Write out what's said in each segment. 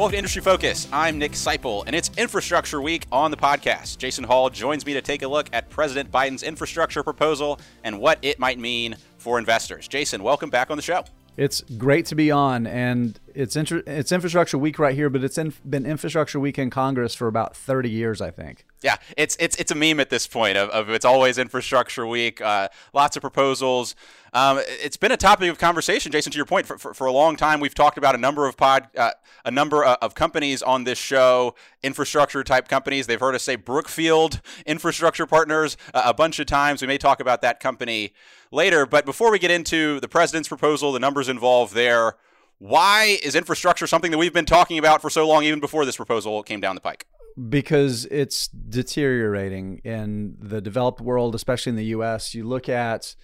Welcome to Industry Focus. I'm Nick Sciple, and it's Infrastructure Week on the podcast. Jason Hall joins me to take a look at President Biden's infrastructure proposal and what it might mean for investors. Jason, welcome back on the show. It's great to be on, and it's inter- it's infrastructure week right here, but it's in- been infrastructure week in Congress for about 30 years, I think. Yeah, it's it's it's a meme at this point of, of it's always infrastructure week. Uh, lots of proposals. Um, it's been a topic of conversation, Jason. To your point, for, for, for a long time, we've talked about a number of pod, uh, a number of companies on this show, infrastructure type companies. They've heard us say Brookfield Infrastructure Partners uh, a bunch of times. We may talk about that company later. But before we get into the president's proposal, the numbers involved there, why is infrastructure something that we've been talking about for so long, even before this proposal came down the pike? Because it's deteriorating in the developed world, especially in the U.S. You look at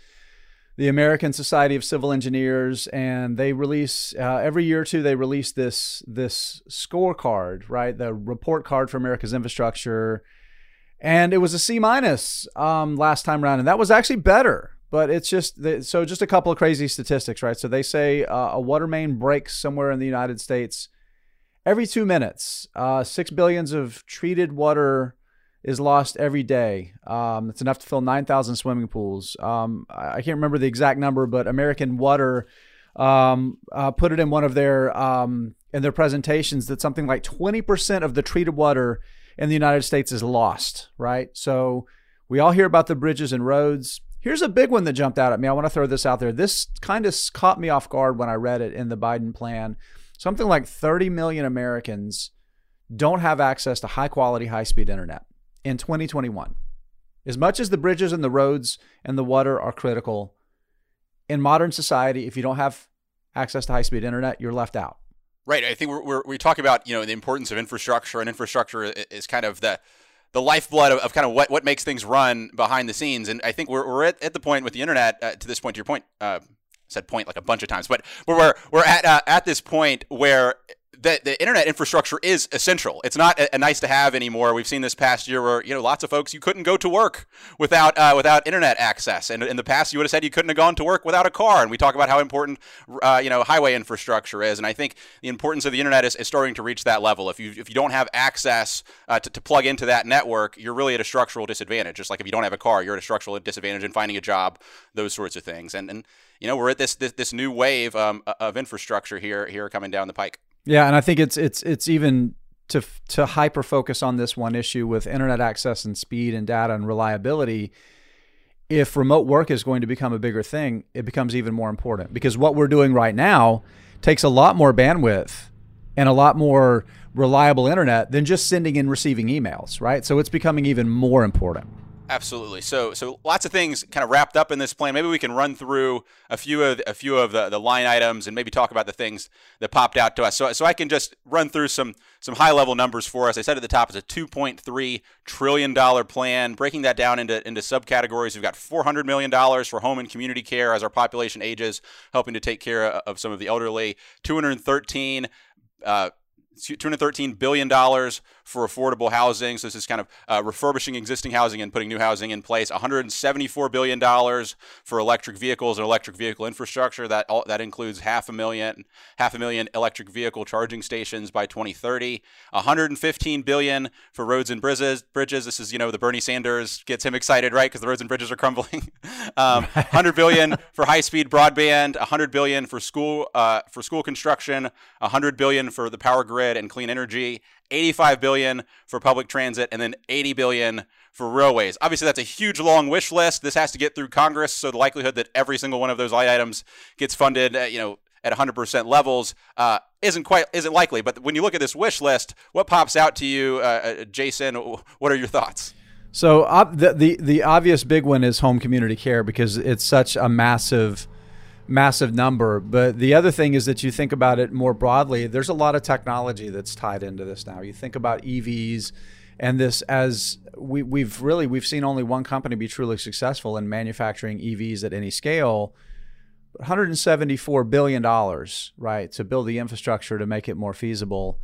the American Society of Civil Engineers, and they release uh, every year or two. They release this this scorecard, right? The report card for America's infrastructure, and it was a C minus um, last time around, and that was actually better but it's just so just a couple of crazy statistics, right? So they say uh, a water main breaks somewhere in the United States every two minutes. Uh, six billions of treated water is lost every day. Um, it's enough to fill 9,000 swimming pools. Um, I can't remember the exact number, but American Water um, uh, put it in one of their um, in their presentations that something like 20% of the treated water in the United States is lost. Right. So we all hear about the bridges and roads Here's a big one that jumped out at me. I want to throw this out there. This kind of caught me off guard when I read it in the Biden plan. Something like 30 million Americans don't have access to high quality, high speed internet in 2021. As much as the bridges and the roads and the water are critical, in modern society, if you don't have access to high speed internet, you're left out. Right. I think we're, we're, we talk about you know the importance of infrastructure, and infrastructure is kind of the the lifeblood of, of, kind of what, what makes things run behind the scenes. And I think we're, we're at, at the point with the internet, uh, to this point, to your point, uh, said point like a bunch of times, but we're, we're at, uh, at this point where the, the internet infrastructure is essential. It's not a, a, nice to have anymore. We've seen this past year where you know lots of folks you couldn't go to work without uh, without internet access, and in the past you would have said you couldn't have gone to work without a car. And we talk about how important uh, you know highway infrastructure is, and I think the importance of the internet is, is starting to reach that level. If you if you don't have access uh, to, to plug into that network, you're really at a structural disadvantage. Just like if you don't have a car, you're at a structural disadvantage in finding a job, those sorts of things. And and you know we're at this this, this new wave um, of infrastructure here here coming down the pike. Yeah, and I think it's it's it's even to to hyper focus on this one issue with internet access and speed and data and reliability. If remote work is going to become a bigger thing, it becomes even more important because what we're doing right now takes a lot more bandwidth and a lot more reliable internet than just sending and receiving emails, right? So it's becoming even more important. Absolutely. So, so lots of things kind of wrapped up in this plan. Maybe we can run through a few of a few of the, the line items and maybe talk about the things that popped out to us. So, so I can just run through some some high level numbers for us. I said at the top it's a 2.3 trillion dollar plan. Breaking that down into into subcategories, we've got 400 million dollars for home and community care as our population ages, helping to take care of some of the elderly. 213. Uh, 213 billion dollars for affordable housing. So this is kind of uh, refurbishing existing housing and putting new housing in place. 174 billion dollars for electric vehicles and electric vehicle infrastructure. That all, that includes half a million half a million electric vehicle charging stations by 2030. 115 billion for roads and bridges. Bridges. This is you know the Bernie Sanders gets him excited, right? Because the roads and bridges are crumbling. um, 100 billion for high speed broadband. 100 billion for school uh, for school construction. 100 billion for the power grid and clean energy, 85 billion for public transit, and then 80 billion for railways. Obviously, that's a huge long wish list. This has to get through Congress, so the likelihood that every single one of those line items gets funded, uh, you know, at 100% levels uh, isn't quite isn't likely. But when you look at this wish list, what pops out to you, uh, uh Jason? What are your thoughts? So uh, the, the the obvious big one is home community care because it's such a massive massive number. But the other thing is that you think about it more broadly, there's a lot of technology that's tied into this now. You think about EVs And this, as we, we've really we've seen only one company be truly successful in manufacturing EVs at any scale. 174 billion dollars, right, to build the infrastructure to make it more feasible.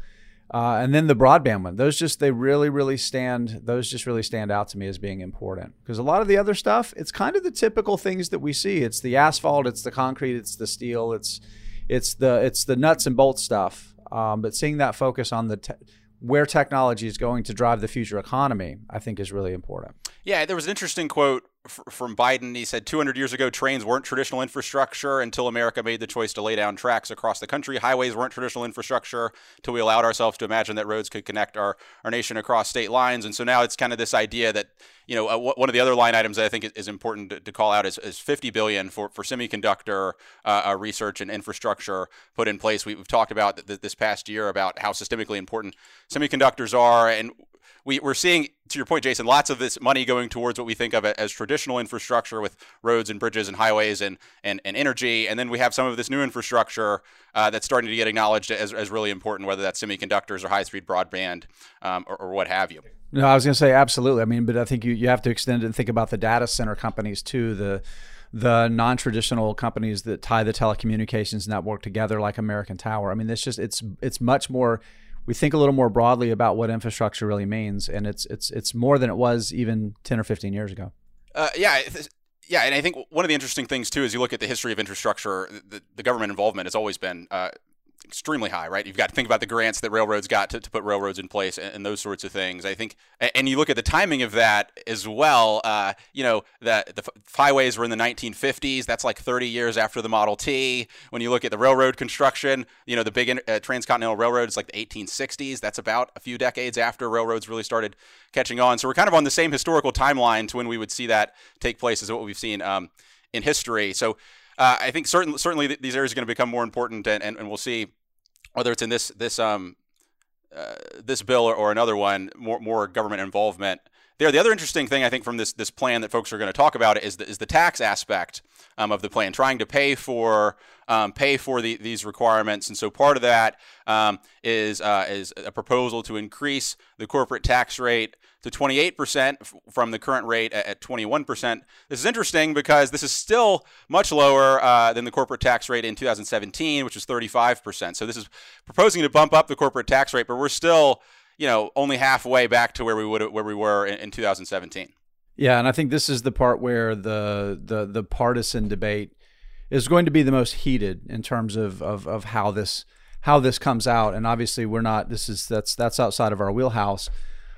Uh, and then the broadband one; those just they really, really stand. Those just really stand out to me as being important because a lot of the other stuff, it's kind of the typical things that we see. It's the asphalt, it's the concrete, it's the steel, it's it's the it's the nuts and bolts stuff. Um, but seeing that focus on the te- where technology is going to drive the future economy, I think is really important. Yeah, there was an interesting quote from Biden. He said 200 years ago, trains weren't traditional infrastructure until America made the choice to lay down tracks across the country. Highways weren't traditional infrastructure until we allowed ourselves to imagine that roads could connect our, our nation across state lines. And so now it's kind of this idea that, you know, uh, one of the other line items that I think is important to, to call out is, is 50 billion for, for semiconductor uh, uh, research and infrastructure put in place. We, have talked about th- this past year about how systemically important semiconductors are. And we, we're seeing, to your point, Jason, lots of this money going towards what we think of as traditional infrastructure with roads and bridges and highways and, and, and energy. And then we have some of this new infrastructure uh, that's starting to get acknowledged as, as really important, whether that's semiconductors or high speed broadband um, or, or what have you. No, I was going to say absolutely. I mean, but I think you, you have to extend it and think about the data center companies too. The the non-traditional companies that tie the telecommunications network together, like American Tower. I mean, it's just it's it's much more we think a little more broadly about what infrastructure really means, and it's it's it's more than it was even ten or fifteen years ago. Uh, yeah. Yeah, and I think one of the interesting things too is you look at the history of infrastructure. The, the government involvement has always been uh, extremely high, right? You've got to think about the grants that railroads got to, to put railroads in place and, and, those sorts of things. I think, and you look at the timing of that as well. Uh, you know, that the highways were in the 1950s. That's like 30 years after the Model T. When you look at the railroad construction, you know, the big uh, transcontinental railroad is like the 1860s. That's about a few decades after railroads really started catching on. So we're kind of on the same historical timeline to when we would see that take place as what we've seen um, in history. So uh, I think certainly certainly these areas are going to become more important, and, and, and we'll see whether it's in this this um uh, this bill or, or, another one, more more government involvement. There, the other interesting thing I think from this this plan that folks are going to talk about is the, is the tax aspect um, of the plan, trying to pay for um, pay for the, these requirements, and so part of that um, is uh, is a proposal to increase the corporate tax rate to 28% from the current rate at 21%. This is interesting because this is still much lower uh, than the corporate tax rate in 2017, which was 35%. So this is proposing to bump up the corporate tax rate, but we're still, you know, only halfway back to where we would where we were in, in 2017. Yeah, and I think this is the part where the the the partisan debate is going to be the most heated in terms of of, of how this how this comes out. And obviously, we're not. This is that's that's outside of our wheelhouse.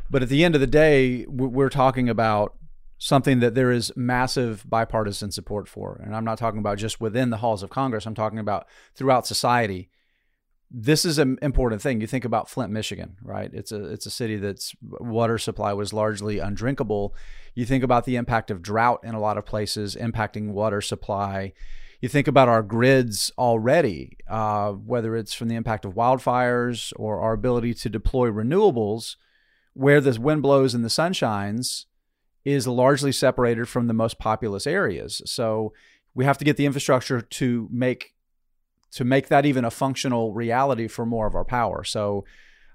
But at the end of the day, we're talking about something that there is massive bipartisan support for. And I'm not talking about just within the halls of Congress, I'm talking about throughout society. This is an important thing. You think about Flint, Michigan, right? It's a it's a city that's water supply was largely undrinkable. You think about the impact of drought in a lot of places impacting water supply. You think about our grids already, uh, whether it's from the impact of wildfires or our ability to deploy renewables where the wind blows and the sun shines is largely separated from the most populous areas. So we have to get the infrastructure to make to make that even a functional reality for more of our power. So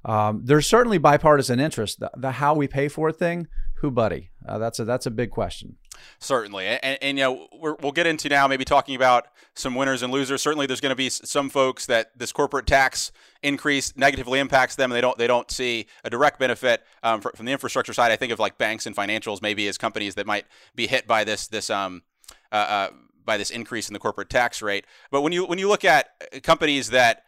um, there's certainly bipartisan interest. The, the, how we pay for a thing, who buddy? Uh, that's a that's a big question. Certainly, and, and you know we will get into now maybe talking about some winners and losers. Certainly, there's going to be some folks that this corporate tax increase negatively impacts them, and they don't they don't see a direct benefit um, from the infrastructure side. I think of like banks and financials maybe as companies that might be hit by this this um uh, uh, by this increase in the corporate tax rate. But when you when you look at companies that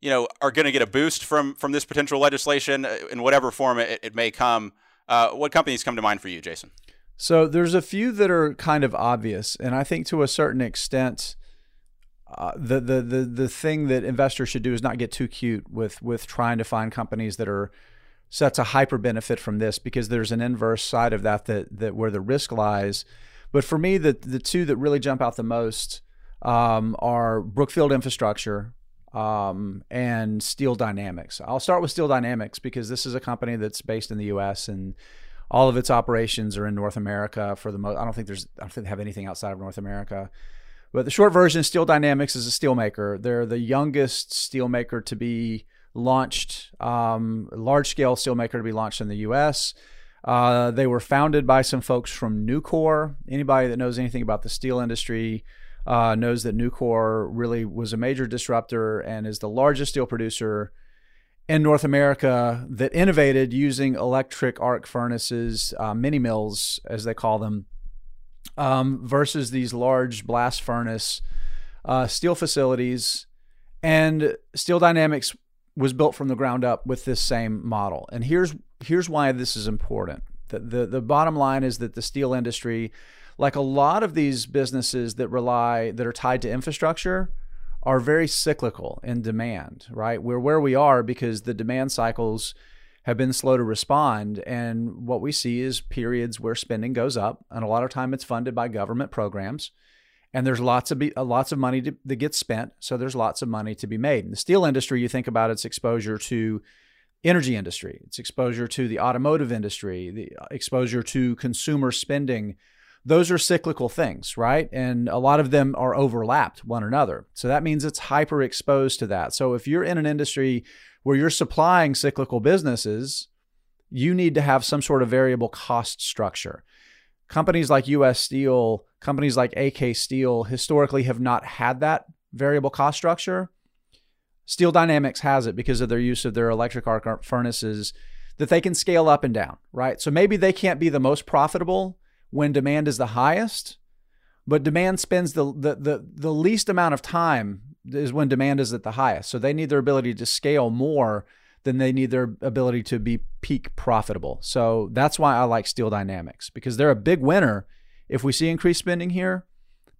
you know are going to get a boost from from this potential legislation uh, in whatever form it, it may come, uh, what companies come to mind for you, Jason? So there's a few that are kind of obvious, and I think to a certain extent, uh, the, the the the thing that investors should do is not get too cute with with trying to find companies that are set to hyper benefit from this because there's an inverse side of that that that where the risk lies. But for me, the the two that really jump out the most um, are Brookfield Infrastructure um, and Steel Dynamics. I'll start with Steel Dynamics because this is a company that's based in the U.S. and all of its operations are in North America for the most. I don't think there's I don't think they have anything outside of North America. But the short version, Steel Dynamics is a steelmaker. They're the youngest steelmaker to be launched um, large scale steelmaker to be launched in the U.S. Uh, they were founded by some folks from Nucor. Anybody that knows anything about the steel industry uh, knows that Nucor really was a major disruptor and is the largest steel producer in North America that innovated using electric arc furnaces, uh, mini mills, as they call them, um, versus these large blast furnace uh, steel facilities. And Steel Dynamics was built from the ground up with this same model. And here's here's why this is important. The, the, the bottom line is that the steel industry, like a lot of these businesses that rely that are tied to infrastructure, are very cyclical in demand, right? We're where we are because the demand cycles have been slow to respond. And what we see is periods where spending goes up, and a lot of time it's funded by government programs. And there's lots of be, uh, lots of money to, that gets spent, so there's lots of money to be made. In the steel industry, you think about its exposure to energy industry, its exposure to the automotive industry, the uh, exposure to consumer spending. Those are cyclical things, right? And a lot of them are overlapped one another. So that means it's hyper exposed to that. So if you're in an industry where you're supplying cyclical businesses, you need to have some sort of variable cost structure. Companies like US Steel, companies like AK Steel historically have not had that variable cost structure. Steel Dynamics has it because of their use of their electric arc furnaces that they can scale up and down, right? So maybe they can't be the most profitable when demand is the highest, but demand spends the the the, the least amount of time is when demand is at the highest. So they need their ability to scale more than they need their ability to be peak profitable. So that's why I like Steel Dynamics because they're a big winner if we see increased spending here,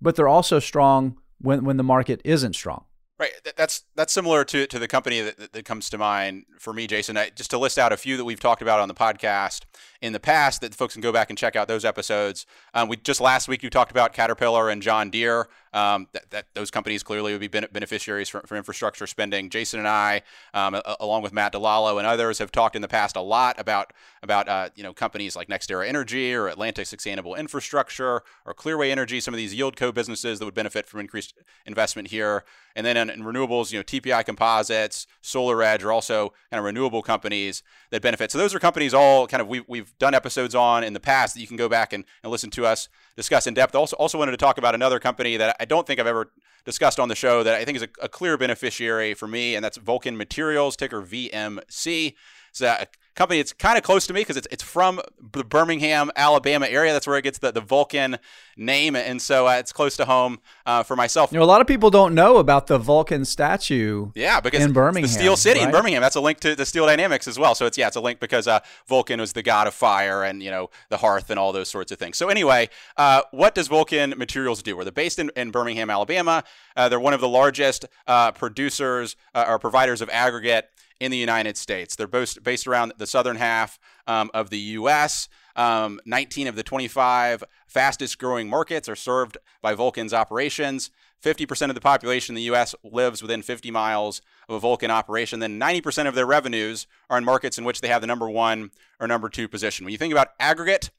but they're also strong when when the market isn't strong. Right. That's that's similar to, to the company that, that comes to mind for me, Jason. I, just to list out a few that we've talked about on the podcast in the past that folks can go back and check out those episodes. Um, we just last week you talked about Caterpillar and John Deere. Um, that, that, those companies clearly would be beneficiaries for, for infrastructure spending. Jason and I, um, a, along with Matt DeLallo and others, have talked in the past a lot about about uh, you know companies like NextEra Energy or Atlantica Sustainable Infrastructure or Clearway Energy, some of these yield co businesses that would benefit from increased investment here. And then in, in renewables, you know TPI Composites, Solar Edge are also kind of renewable companies that benefit. So those are companies all kind of we, we've done episodes on in the past that you can go back and, and listen to us discuss in depth. Also, also wanted to talk about another company that I don't think I've ever discussed on the show that I think is a, a clear beneficiary for me, and that's Vulcan Materials, ticker VMC. It's a company that's kind of close to me because it's it's from the Birmingham, Alabama area. That's where it gets the, the Vulcan name, and so uh, it's close to home uh, for myself. You know, a lot of people don't know about the Vulcan statue. Yeah, because in Birmingham, the Steel City right? in Birmingham. That's a link to the Steel Dynamics as well. So it's yeah, it's a link because uh, Vulcan was the god of fire and you know the hearth and all those sorts of things. So anyway, uh, what does Vulcan Materials do? Well, they're based in, in Birmingham, Alabama. Uh, they're one of the largest uh, producers or providers of aggregate in the United States. They're both based around the southern half um, of the U.S. Um, 19 of the 25 fastest growing markets are served by Vulcan's operations. 50% of the population in the U.S. lives within 50 miles of a Vulcan operation. Then 90% of their revenues are in markets in which they have the number one or number two position. When you think about aggregate,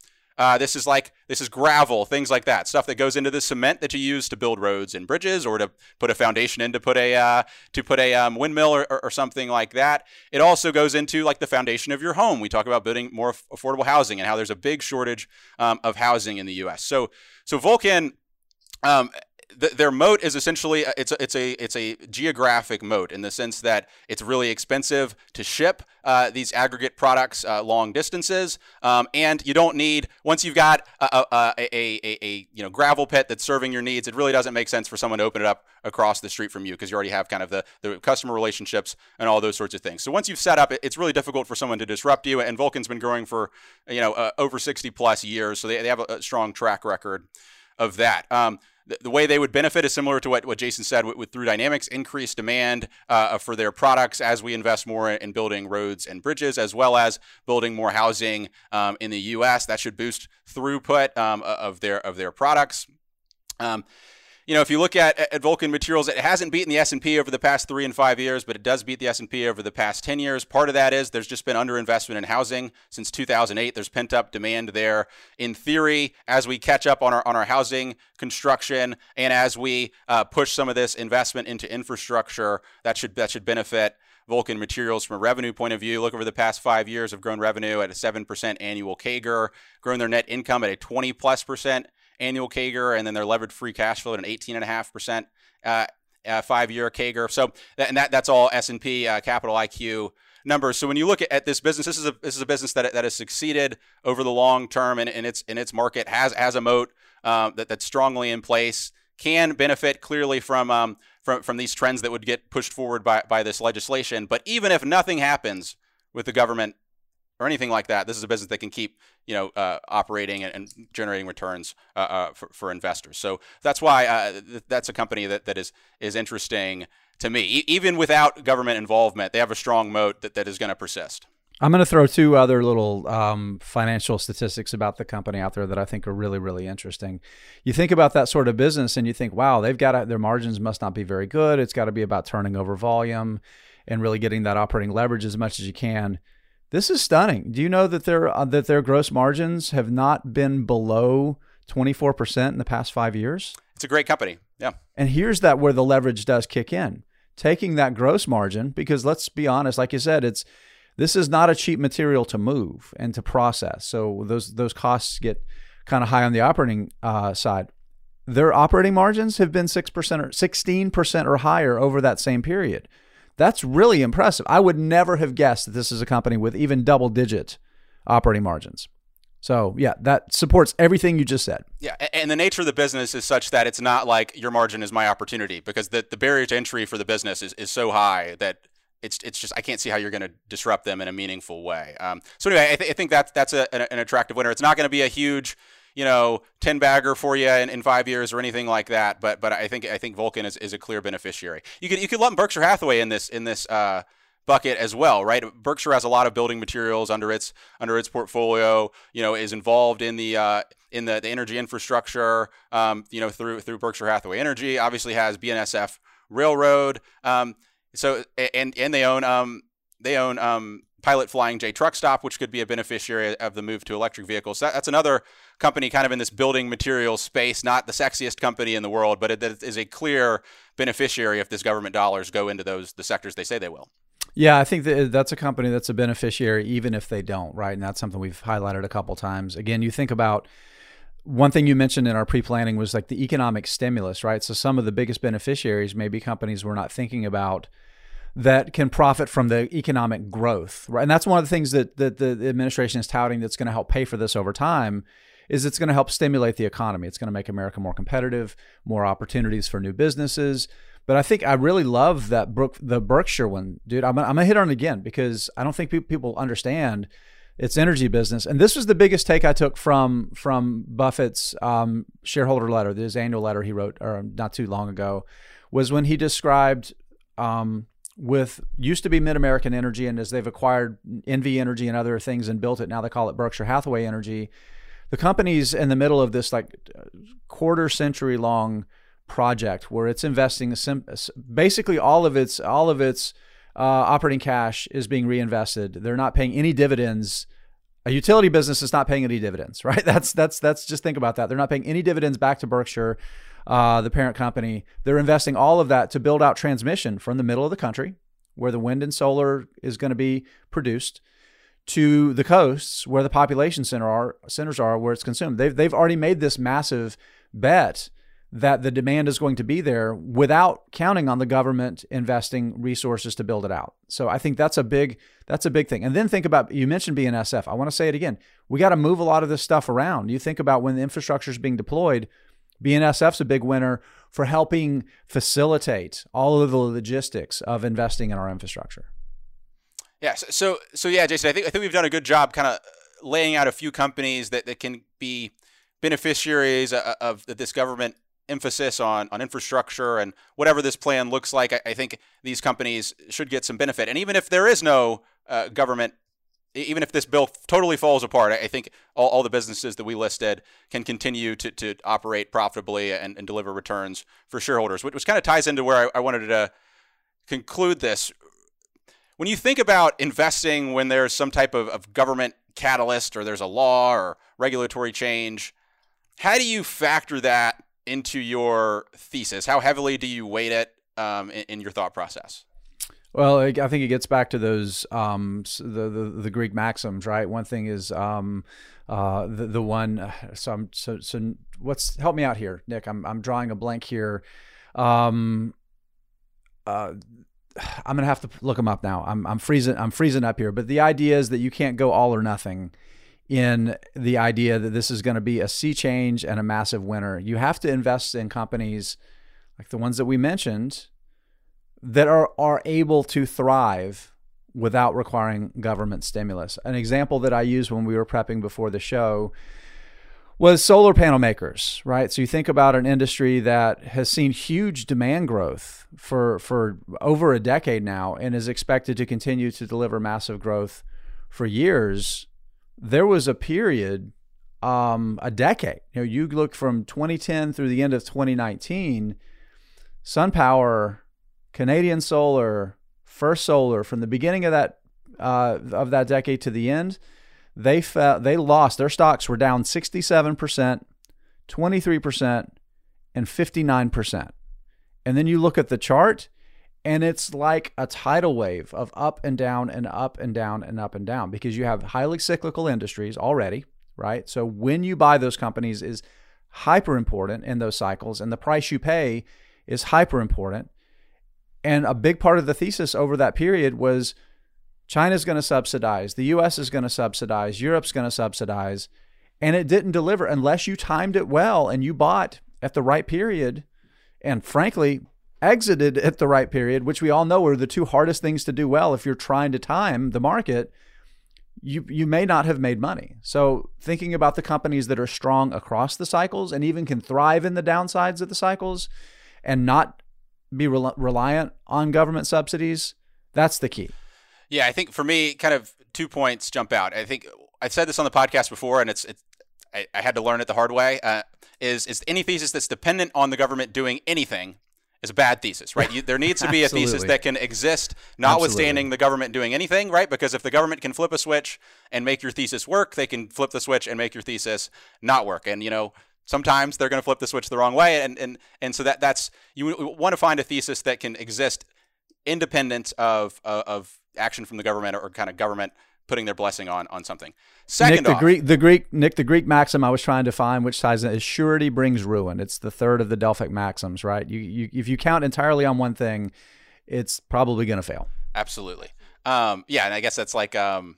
uh, this is like this is gravel, things like that, stuff that goes into the cement that you use to build roads and bridges, or to put a foundation in to put a uh, to put a um, windmill or, or, or, something like that. It also goes into like the foundation of your home. We talk about building more affordable housing and how there's a big shortage um, of housing in the U.S. So so Vulcan. Um, their moat is essentially uh, it's a, it's a it's a geographic moat in the sense that it's really expensive to ship uh, these aggregate products uh, long distances, um, and you don't need once you've got a, a, a, a, you know gravel pit that's serving your needs. It really doesn't make sense for someone to open it up across the street from you because you already have kind of the, the customer relationships and all those sorts of things. So once you've set up, it's really difficult for someone to disrupt you. And Vulcan's been growing for you know uh, over 60 plus years, so they, they have a, strong track record of that. Um, the, the, way they would benefit is similar to what, what Jason said with, with Through Dynamics, increased demand uh, for their products as we invest more in building roads and bridges, as well as building more housing um, in the U.S. That should boost throughput um, of their of their products. Um, you know, if you look at, at Vulcan Materials, it hasn't beaten the S&P over the past three and five years, but it does beat the S&P over the past 10 years. Part of that is there's just been underinvestment in housing since 2008. There's pent-up demand there. In theory, as we catch up on our on our housing construction and as we uh, push some of this investment into infrastructure, that should that should benefit Vulcan Materials from a revenue point of view. Look over the past five years, have grown revenue at a 7% annual CAGR, grown their net income at a 20 plus percent annual CAGR, and then their levered free cash flow at an 18.5% uh, uh, five-year CAGR. So, and that that's all S&P uh, Capital IQ numbers. So when you look at this business, this is a this is a business that, that has succeeded over the long term and in its in its market has has a moat um, that that's strongly in place. Can benefit clearly from um, from from these trends that would get pushed forward by by this legislation. But even if nothing happens with the government or anything like that, this is a business that can keep you know uh, operating and, and, generating returns uh, uh, for, for investors. So that's why uh, th- that's a company that, that is is interesting to me. E- even without government involvement, they have a strong moat that, that is going to persist. I'm going to throw two other little um, financial statistics about the company out there that I think are really, really interesting. You think about that sort of business and you think, wow, they've got their margins must not be very good. It's got to be about turning over volume and really getting that operating leverage as much as you can. This is stunning. Do you know that their uh, that their gross margins have not been below 24% in the past 5 years? It's a great company. Yeah. And here's that where the leverage does kick in. Taking that gross margin because let's be honest, like you said, it's this is not a cheap material to move and to process. So those those costs get kind of high on the operating uh, side. Their operating margins have been six percent or sixteen percent or higher over that same period. That's really impressive. I would never have guessed that this is a company with even double digit operating margins. So yeah, that supports everything you just said. Yeah, and the nature of the business is such that it's not like your margin is my opportunity because the, the barrier to entry for the business is, is so high that it's it's just I can't see how you're going to disrupt them in a meaningful way. Um, so anyway, I, th- I, think that's that's a, an, an attractive winner. It's not going to be a huge you know ten bagger for you in, in five years or anything like that. But but I think I think Vulcan is, is a clear beneficiary. You could you could lump Berkshire Hathaway in this in this. Uh, bucket as well, right? Berkshire has a lot of building materials under its under its portfolio. You know, is involved in the uh, in the, the energy infrastructure. Um, you know, through through Berkshire Hathaway Energy. Obviously, has BNSF Railroad. Um, so and and they own um they own um Pilot Flying J Truck Stop, which could be a beneficiary of the move to electric vehicles. So that's another company kind of in this building materials space, not the sexiest company in the world, but it is a clear beneficiary if this government dollars go into those the sectors they say they will. Yeah, I think that uh, that's a company that's a beneficiary even if they don't, right? And that's something we've highlighted a couple times. Again, you think about one thing you mentioned in our pre-planning was like the economic stimulus, right? So some of the biggest beneficiaries may be companies we're not thinking about that can profit from the economic growth, right? And that's one of the things that, that the administration is touting that's going to help pay for this over time is it's going to help stimulate the economy. It's going to make America more competitive, more opportunities for new businesses. But I think I really love that Brook, the Berkshire one, dude. I'm, I'm gonna hit on it again because I don't think people understand its energy business. And this was the biggest take I took from from Buffett's um, shareholder letter, his annual letter he wrote, or not too long ago, was when he described um, with used to be Mid American Energy, and as they've acquired NV Energy and other things and built it, now they call it Berkshire Hathaway Energy. The company's in the middle of this like quarter century long project where it's investing basically all of its all of its uh, operating cash is being reinvested. They're not paying any dividends. A utility business is not paying any dividends, right? That's that's that's just think about that. They're not paying any dividends back to Berkshire uh, the parent company, they're investing all of that to build out transmission from the middle of the country, where the wind and solar is going to be produced, to the coasts where the population center are, centers are, where it's consumed. They've they've already made this massive bet that the demand is going to be there without counting on the government investing resources to build it out. So I think that's a big that's a big thing. And then think about you mentioned BNSF. I want to say it again. We got to move a lot of this stuff around. You think about when the infrastructure is being deployed, BNSF's a big winner for helping facilitate all of the logistics of investing in our infrastructure. Yeah. So, so, so yeah, Jason, I think, I think we've done a good job kind of laying out a few companies that, that can be beneficiaries of, of this government emphasis on, on infrastructure and whatever this plan looks like. I, I think these companies should get some benefit. And even if there is no uh, government even if this bill totally falls apart, I think all, all the businesses that we listed can continue to, to operate profitably and, and deliver returns for shareholders, which, which kind of ties into where I, I wanted to conclude this. When you think about investing when there's some type of, of government catalyst or there's a law or regulatory change, how do you factor that into your thesis? How heavily do you weight it um, in, in your thought process? Well, I think it gets back to those um, the, the the Greek maxims, right? One thing is um, uh, the the one. So I'm so so. What's help me out here, Nick? I'm I'm drawing a blank here. Um, uh, I'm gonna have to look them up now. I'm I'm freezing I'm freezing up here. But the idea is that you can't go all or nothing in the idea that this is going to be a sea change and a massive winner. You have to invest in companies like the ones that we mentioned that are are able to thrive without requiring government stimulus. An example that I used when we were prepping before the show was solar panel makers, right? So you think about an industry that has seen huge demand growth for for over a decade now and is expected to continue to deliver massive growth for years. There was a period um, a decade. You know, you look from 2010 through the end of 2019, SunPower, Canadian Solar, First Solar, from the beginning of that uh, of that decade to the end, they fell, they lost. Their stocks were down 67 percent, 23 percent, and 59 percent. And then you look at the chart, and it's like a tidal wave of up and down and up and down and up and down because you have highly cyclical industries already, right? So when you buy those companies is hyper important in those cycles, and the price you pay is hyper important. And a big part of the thesis over that period was China's going to subsidize, the US is going to subsidize, Europe's going to subsidize. And it didn't deliver unless you timed it well and you bought at the right period and frankly exited at the right period, which we all know are the two hardest things to do well if you're trying to time the market. You, you may not have made money. So, thinking about the companies that are strong across the cycles and even can thrive in the downsides of the cycles and not be rel- reliant on government subsidies, that's the key. Yeah, I think for me, kind of two points jump out. I think I've said this on the podcast before, and it's, it's I, I had to learn it the hard way. Uh, is is any thesis that's dependent on the government doing anything is a bad thesis, right? You, there needs to be a thesis that can exist, notwithstanding the government doing anything, right? Because if the government can flip a switch and make your thesis work, they can flip the switch and make your thesis not work. And you know, sometimes they're going to flip the switch the wrong way, and and and so that that's you want to find a thesis that can exist independent of of, of action from the government or kind of government putting their blessing on on something. Second Nick, the off, Greek, the Greek, Nick, the Greek maxim I was trying to find, which ties in, is surety brings ruin. It's the third of the Delphic maxims, right? You, you, if you count entirely on one thing, it's probably going to fail. Absolutely. Um, yeah, and I guess that's like um,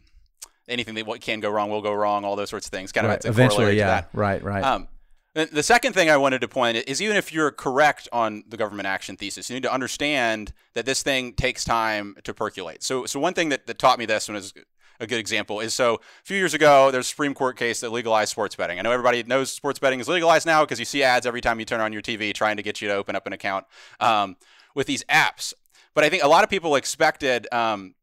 anything that what can go wrong will go wrong. All those sorts of things. Kind of Right. Eventually, yeah, to that. right, right. Um, the second thing I wanted to point is even if you're correct on the government action thesis, you need to understand that this thing takes time to percolate. So, so one thing that, that taught me this one is a good example is so a few years ago there's a Supreme Court case that legalized sports betting. I know everybody knows sports betting is legalized now because you see ads every time you turn on your TV trying to get you to open up an account um, with these apps. But I think a lot of people expected um,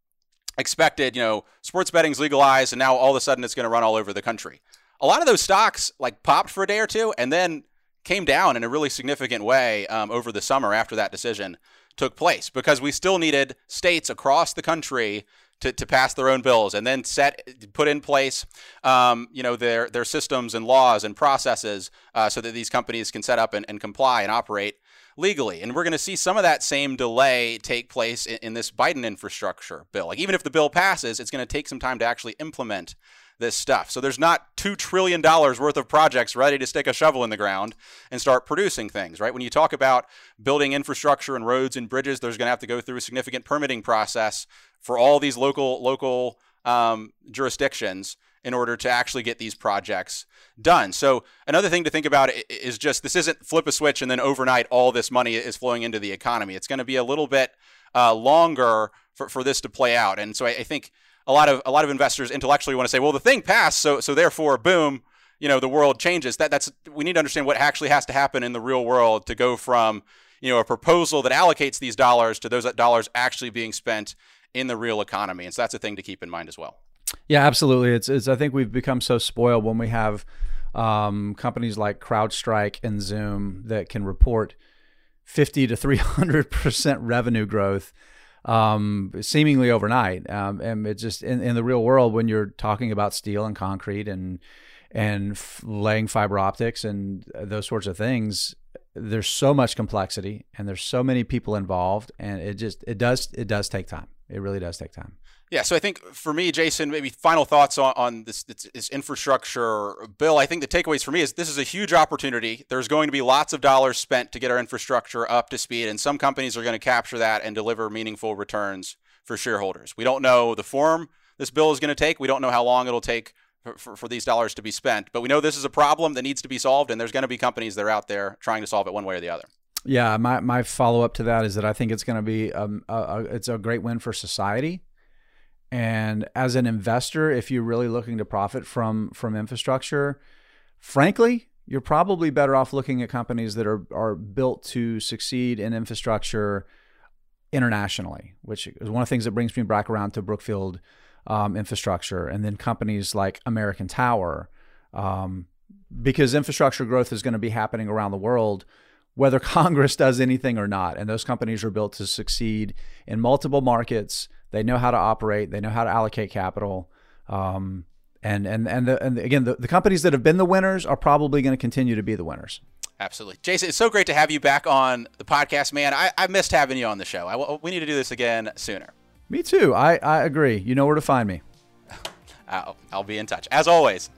expected you know sports betting's legalized and now all of a sudden it's going to run all over the country a lot of those stocks like popped for a day or two and then came down in a really significant way um, over the summer after that decision took place because we still needed states across the country to, to pass their own bills and then set put in place um, you know their their systems and laws and processes uh, so that these companies can set up and, and comply and operate legally. And we're going to see some of that same delay take place in, in this Biden infrastructure bill. Like even if the bill passes, it's going to take some time to actually implement this stuff. So there's not $2 trillion worth of projects ready to stick a shovel in the ground and start producing things, right? When you talk about building infrastructure and roads and bridges, there's going to have to go through a significant permitting process for all these local local um, jurisdictions in order to actually get these projects done. So another thing to think about is just this isn't flip a switch and then overnight all this money is flowing into the economy. It's going to be a little bit uh, longer for, for this to play out. And so I, I think a lot of a lot of investors intellectually want to say, well, the thing passed, so so therefore, boom, you know, the world changes. That that's we need to understand what actually has to happen in the real world to go from you know a proposal that allocates these dollars to those dollars actually being spent in the real economy. And so that's a thing to keep in mind as well. Yeah, absolutely. It's, it's I think we've become so spoiled when we have um, companies like CrowdStrike and Zoom that can report 50 to 300 percent revenue growth um, seemingly overnight. Um, and it just in, in the real world, when you're talking about steel and concrete and and f- laying fiber optics and those sorts of things, there's so much complexity and there's so many people involved, and it just it does it does take time. It really does take time. Yeah, so I think for me, Jason, maybe final thoughts on, on this, this, infrastructure bill. I think the takeaways for me is this is a huge opportunity. There's going to be lots of dollars spent to get our infrastructure up to speed, and some companies are going to capture that and deliver meaningful returns for shareholders. We don't know the form this bill is going to take. We don't know how long it'll take for, for, for, these dollars to be spent, but we know this is a problem that needs to be solved, and there's going to be companies that are out there trying to solve it one way or the other. Yeah, my, my follow up to that is that I think it's going to be um, a, a, it's a great win for society and as an investor, if you're really looking to profit from from infrastructure, frankly, you're probably better off looking at companies that are are built to succeed in infrastructure internationally, which is one of the things that brings me back around to Brookfield um, infrastructure, and then companies like American Tower, um, because infrastructure growth is going to be happening around the world whether Congress does anything or not. And those companies are built to succeed in multiple markets. They know how to operate. They know how to allocate capital. Um, and and and, the, and again, the, the companies that have been the winners are probably going to continue to be the winners. Absolutely, Jason. It's so great to have you back on the podcast, man. I, I missed having you on the show. I, we need to do this again sooner. Me too. I, I agree. You know where to find me. I'll, I'll be in touch. As always,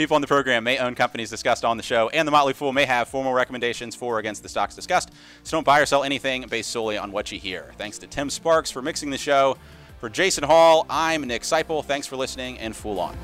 People on the program may own companies discussed on the show, and the Motley Fool may have formal recommendations for or against the stocks discussed. So don't buy or sell anything based solely on what you hear. Thanks to Tim Sparks for mixing the show. For Jason Hall, I'm Nick Sciple. Thanks for listening, and Fool On.